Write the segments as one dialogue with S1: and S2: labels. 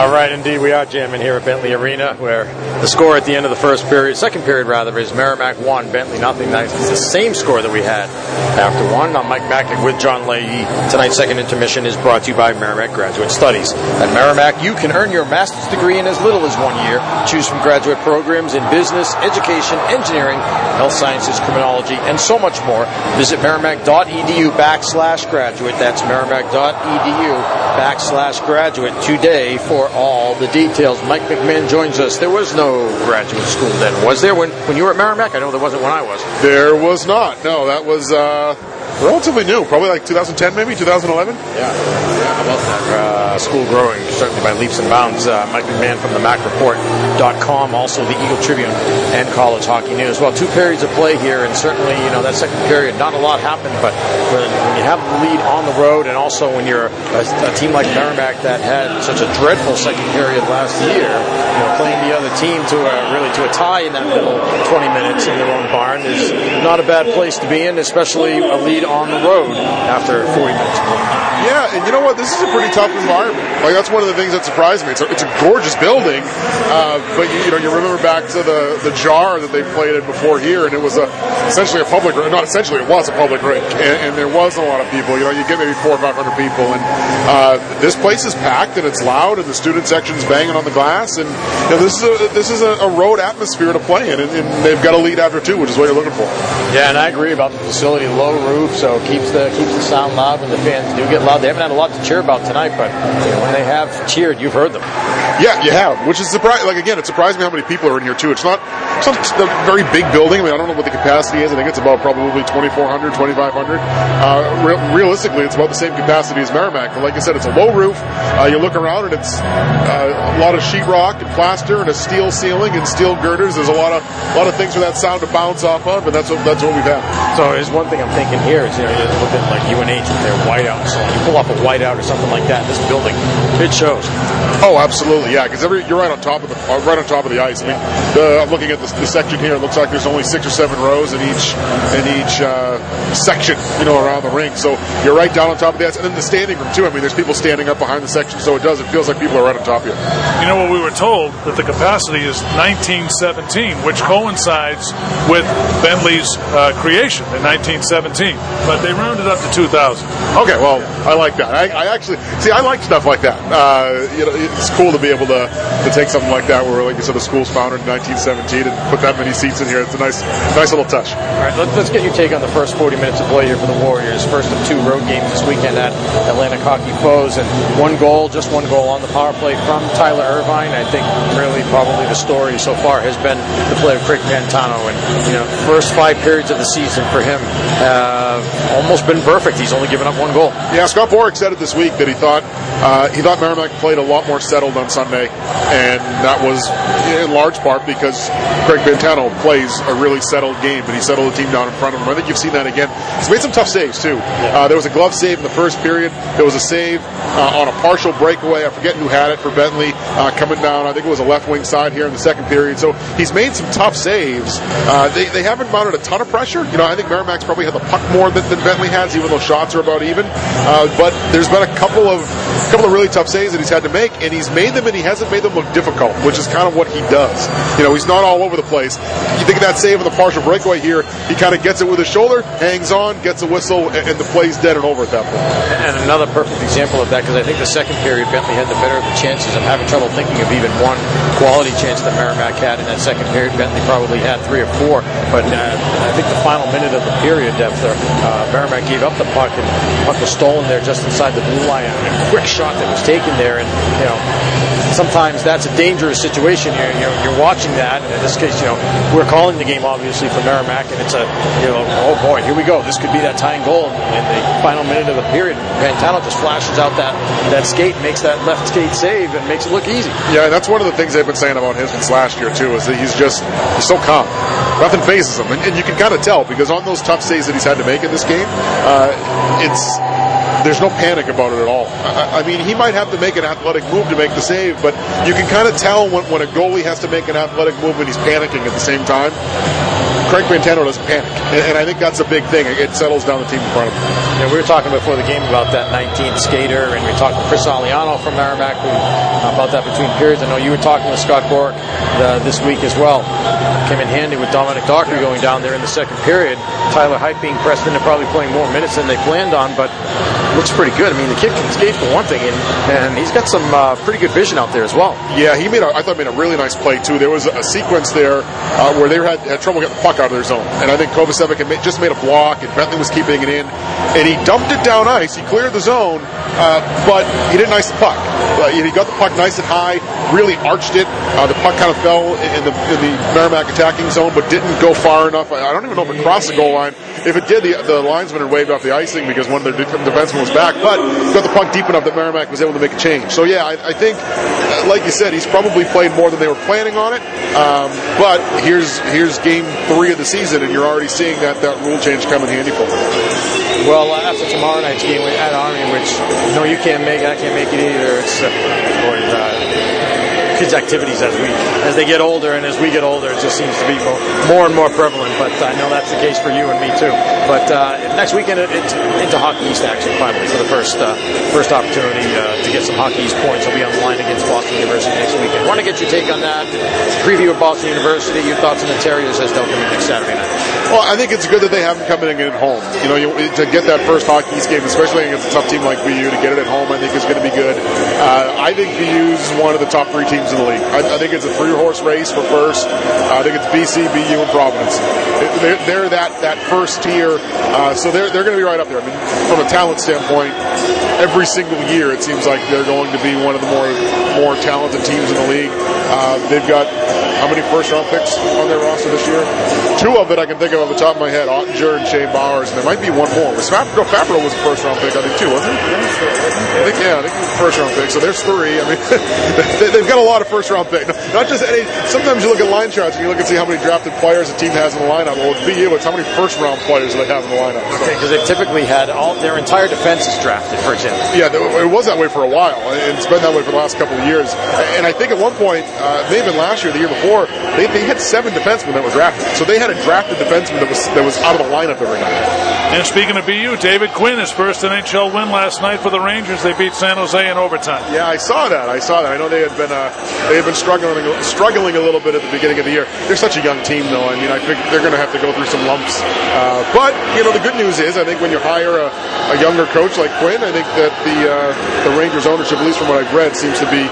S1: All right, indeed, we are jamming here at Bentley Arena, where the score at the end of the first period, second period rather, is Merrimack one, Bentley nothing. That's the same score that we had after one. I'm Mike Mackick with John Leahy. Tonight's second intermission is brought to you by Merrimack Graduate Studies. At Merrimack, you can earn your master's degree in as little as one year. Choose from graduate programs in business, education, engineering, health sciences, criminology, and so much more. Visit merrimack.edu backslash graduate. That's merrimack.edu backslash graduate today for all the details. Mike McMahon joins us. There was no graduate school then, was there? When, when you were at Merrimack? I know there wasn't when I was.
S2: There was not. No, that was uh, relatively new. Probably like 2010, maybe 2011.
S1: Yeah, yeah how about that? Uh, school growing, certainly by leaps and bounds. Uh, Mike McMahon from the MacReport.com, also the Eagle Tribune and College Hockey News. Well, two periods of play here, and certainly, you know, that second period, not a lot happened, but when, when you have the lead on the road, and also when you're a, a, team like Merrimack that had such a dreadful second period last year, you know, playing the other team to a, really to a tie in that middle 20 minutes in their own barn is not a bad place to be in, especially a lead on the road after 40 minutes.
S2: Yeah, and you know what? This is a pretty tough environment. Like that's one of the things that surprised me. It's a, it's a gorgeous building, uh, but you, you, know you remember back to the the jar that they played it before here, and it was a essentially a public not essentially it was a public rink, and, and there was a lot of people. You know, you get maybe four or five hundred people, and uh, this place is packed and it's loud, and the student section's banging on the glass, and you know, this is a this is a, a road atmosphere to play in, and, and, they've got a lead after two, which is what you're looking for.
S1: Yeah, and I agree about the facility, low roof, so it keeps the keeps the sound loud when the fans do get loud. They haven't had a lot to cheer about tonight, but when they have cheered, you've heard them.
S2: Yeah, you have, which is surprising. Like again, it surprised me how many people are in here too. It's not, it's not a very big building. I mean, I don't know what the capacity is. I think it's about probably 2,400, 2,500. Uh, re- realistically, it's about the same capacity as Merrimack. But like I said, it's a low roof. Uh, you look around and it's uh, a lot of sheetrock and plaster and a steel ceiling and steel girders. There's a lot of a lot of things for that sound to bounce off of, and that's what that's what we've had.
S1: So, there's one thing I'm thinking here is you know, you look at like UNH with their whiteout. So when you pull off a whiteout or something like that, this building it shows.
S2: Oh, absolutely, yeah. Because you're right on top of the uh, right on top of the ice. I mean, the, I'm looking at the, the, section here. It looks like there's only six or seven rows in each in each uh, section, you know, around the rink. So you're right down on top of the ice, and then the standing room too. I mean, there's people standing up behind the section, so it does. It feels like people are right on top of you.
S3: You know what we were told that the capacity is 1917, which coincides with Bentley's uh, creation in 1917, but they rounded up to 2000.
S2: Okay, well, I like that. I, I actually see. I like stuff like that. Uh, you know, it's cool to be able to, to take something like that, where like you said, the school's founded in 1917, and put that many seats in here. It's a nice, nice little touch.
S1: All right, let's, let's get your take on the first 40 minutes of play here for the Warriors. First of two road games this weekend at Atlantic Hockey Foes, and one goal, just one goal on the power play from Tyler Irvine. I think really probably the story so far has been the play of Craig Pantano, and you know, first five periods of the season for him uh, have almost been perfect. He's only given up one goal.
S2: Yeah, Scott Borek said it this week that he thought uh, he thought Merrimack played a lot more settled on Sunday, and that was in large part because Craig Pantano plays a really settled game, and he settled the team down in front of him. I think you've seen that again. He's made some tough saves too. Uh, there was a glove save in the first period. There was a save uh, on a partial breakaway. I forget who had it for Bentley uh, coming down. I think it was a left wing side here in the second period. So he's made some tough saves. Uh, they, they haven't mounted a ton of pressure. You know, I think Merrimack's probably had the puck more than, than Bentley has, even though shots are about even. Uh, but there's been a couple of couple of really tough saves that he's had to make, and he's made them, and he hasn't made them look difficult, which is kind of what he does. You know, he's not all over the place. You think of that save of the partial breakaway here, he kind of gets it with his shoulder, hangs on, gets a whistle, and, and the play's dead and over at that point.
S1: And another perfect example of that, because I think the second period, Bentley had the better of the chances. I'm having trouble thinking of even one quality chance that Merrimack had in that second period. Bentley probably had three or four, but uh, I think the final minute of the period, after uh, Merrimack gave up the puck, and the puck was stolen there just inside the blue line, and a quick shot that was taken there, and you know sometimes that's a dangerous situation. You're, you're, you're, watching that, and in this case, you know, we're calling the game obviously for Merrimack, and it's a, you know, oh boy, here we go. This could be that tying goal in the final minute of the period. Pantano just flashes out that that skate, makes that left skate save, and makes it look easy.
S2: Yeah, that's one of the things they've been saying about him since last year too, is that he's just he's so calm. Nothing phases him, and, and you can kind of tell because on those tough saves that he's had to make in this game, uh, it's there's no panic about it at all. I, I, mean, he might have to make an athletic move to make the save, but you can kind of tell when, when a goalie has to make an athletic move and he's panicking at the same time. Craig Pantano doesn't panic, and, and, I think that's a big thing. It settles down the team in front of him.
S1: Yeah, we were talking before the game about that 19th skater, and we talked to Chris Aliano from Merrimack about that between periods. I know you were talking with Scott Borek uh, this week as well. Came in handy with Dominic Dockery going down there in the second period. Tyler Hype being pressed into probably playing more minutes than they planned on, but looks pretty good. I mean, the kid can skate for one thing, and, and he's got some uh, pretty good vision out there as well.
S2: Yeah, he made. A, I thought made a really nice play too. There was a sequence there uh, where they had, had trouble getting the puck out of their zone, and I think Kovacevic had just made a block, and Bentley was keeping it in, and he dumped it down ice. He cleared the zone, uh, but he didn't ice the puck. Uh, he got the puck nice and high, really arched it. Uh, the puck kind of fell in the in the Merrimack attacking zone, but didn't go far enough. I don't even know if it crossed the goal line. If it did, the, the linesman had waved off the icing because one of their defensemen was back, but got the puck deep enough that Merrimack was able to make a change. So yeah, I, I think, uh, like you said, he's probably played more than they were planning on it. Um, but here's here's game three of the season, and you're already seeing that that rule change come in handy for them.
S1: Well, after tomorrow night's game at Army, which no, you can't make I can't make it either. It's uh, boy, uh, kids' activities as we as they get older and as we get older. It just seems to be more and more prevalent. But I know that's the case for you and me too. But uh, next weekend it, it's into Hockey East action finally for the first uh, first opportunity uh, to get some Hockey East points. I'll be on the line against Boston University next weekend. Want to get your take on that? Preview of Boston University. Your thoughts on the Terriers as they'll come in next Saturday night.
S2: Well, I think it's good that they have them coming in at home. You know, you, to get that first Hockey East game, especially against a tough team like BU, to get it at home, I think is going to be good. Uh, I think BU is one of the top three teams in the league. I, I think it's a three horse race for first. I think it's BC, BU, and Providence. They're, they're that, that first tier, uh, so they're, they're going to be right up there. I mean, from a talent standpoint, every single year it seems like they're going to be one of the more more talented teams in the league. Uh, they've got how many first round picks on their roster this year? Two of it I can think of off the top of my head: Oettinger and Shane Bowers, and there might be one more. Was Fabro, Fabro was a first round pick, I think, too, wasn't he? I think yeah, I think he was a first round pick. So there's three. I mean, they've got a lot of first round picks. Not just any. Sometimes you look at line charts and you look and see how many drafted players a team has in the lineup. Well, with BU, it's how many first round players they have in the lineup.
S1: So. Okay, because they've typically had all their entire defense is drafted, for example.
S2: Yeah, it was that way for a while, and it's been that way for the last couple of years. And I think at one point, uh, maybe last year, the year before, they, they had seven defensemen that were drafted. So they had a drafted defenseman that was that was out of the lineup every night.
S3: And speaking of BU, David Quinn, his first NHL win last night for the Rangers. They beat San Jose in overtime.
S2: Yeah, I saw that. I saw that. I know they had been uh, they had been struggling struggling a little bit at the beginning of the year. They're such a young team, though. I mean, I think they're going to have to go through some lumps. Uh, but you know, the good news is, I think when you hire a, a younger coach like Quinn, I think that the uh, the Rangers ownership, at least from what I've read, seems to be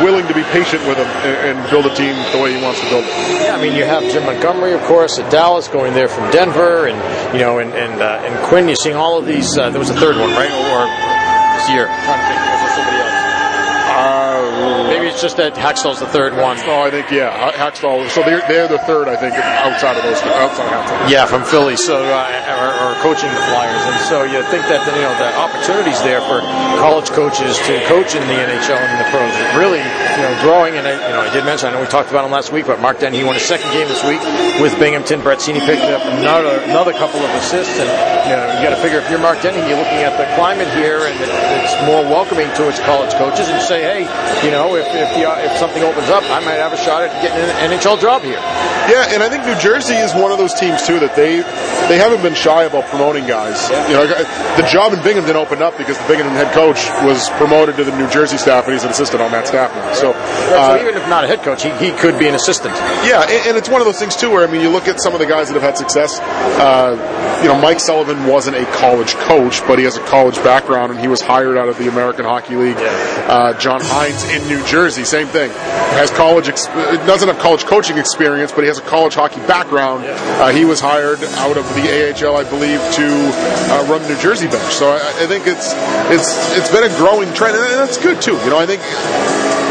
S2: willing to be patient with him and, and build a team the way he wants to build.
S1: Yeah, I mean, you have Jim Montgomery, of course, at Dallas, going there from Denver, and you know, and and, uh, and Quinn. You're seeing all of these. Uh, there was a third one, right? Or this year. I'm trying to think. Was there somebody else? Maybe it's just that Hakstol's the third one.
S2: Oh, I think yeah, Hextall. So they're, they're the third, I think, outside of those outside Hakstol.
S1: Yeah, from Philly. So uh, or, or, coaching the Flyers, and so you think that you know the opportunities there for college coaches to coach in the NHL and in the pros is really you know growing. And I, you know I did mention I know we talked about him last week, but Mark Dennehy he won his second game this week with Binghamton. Brett Seney picked up another another couple of assists, and you know you got to figure if you're Mark Dennehy, you're looking at the climate here, and it's more welcoming towards college coaches, and say, hey, you know if if, the, uh, if something opens up, I might have a shot at getting an NHL job here.
S2: Yeah, and I think New Jersey is one of those teams too that they they haven't been shy about promoting guys. You know, the job in Binghamton opened up because the Binghamton head coach was promoted to the New Jersey staff, and he's an assistant on that staff now. So,
S1: uh, so even if not a head coach, he, he could be an assistant.
S2: Yeah, and, and, it's one of those things too where I mean, you look at some of the guys that have had success. Uh, you know, Mike Sullivan wasn't a college coach, but he has a college background, and he was hired out of the American Hockey League. Uh, John Hynes in New Jersey, same thing. Has college, ex- doesn't have college coaching experience, but he has a college hockey background. Uh, he was hired out of the AHL, I believe, to uh, run New Jersey bench. So I, I, think it's it's it's been a growing trend, and that's good too. You know, I think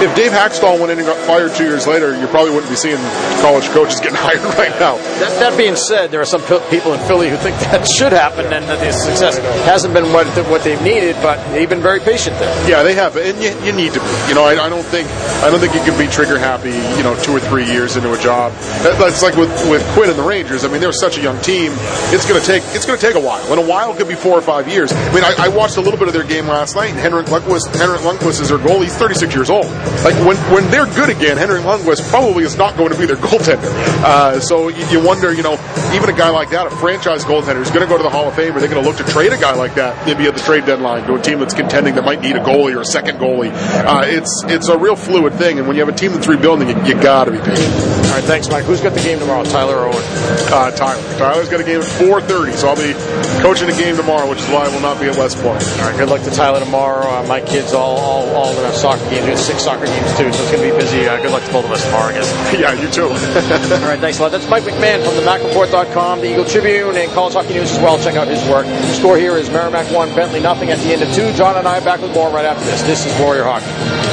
S2: if Dave Hakstol went in and got fired two years later, you probably wouldn't be seeing college coaches getting hired right now.
S1: That, that being said, there are some people in Philly who think that should happen, and that the success hasn't been what what they've needed, but they've been very patient there.
S2: Yeah, they have, and you, you need to be. You know, I, I, don't think I don't think you can be trigger happy. You know, two or three years into a job. That, that's like with with Quinn and the Rangers. I mean, they're such a young team. It's going to take it's going to take a while, and a while could be four or five years. I mean, I, I watched a little bit of their game last night, and Henrik Lundqvist, Henrik Lundqvist is their goalie. He's 36 years old. Like when when they're good again, Henry Lundqvist probably is not going to be their goaltender. Uh, so you, you wonder, you know, even a guy like that, a franchise goaltender, is going to go to the Hall of Fame. Are they going to look to trade a guy like that maybe at the trade deadline to a team that's contending that might need a goalie or a second goalie? Uh, it's it's a real fluid thing, and when you have a team that's rebuilding, you, you got to be patient.
S1: All right, thanks, Mike. Who's got the game tomorrow? Tyler or Owen?
S2: Uh, Tyler. Tyler's got a game at 4:30, so I'll be coaching a game tomorrow, which is why I will not be at West Point.
S1: All right, good luck to Tyler tomorrow. Uh, my kids all all all to have soccer games. We have six soccer games too, so it's going to be busy. Uh, good luck to both of us tomorrow, I guess.
S2: yeah, you too.
S1: all right, thanks a lot. That's Mike McMahon from the MacReport.com, the Eagle Tribune, and College Hockey News as well. Check out his work. The score here is Merrimack one, Bentley nothing. At the end of two, John and I are back with more right after this. This is Warrior Hockey.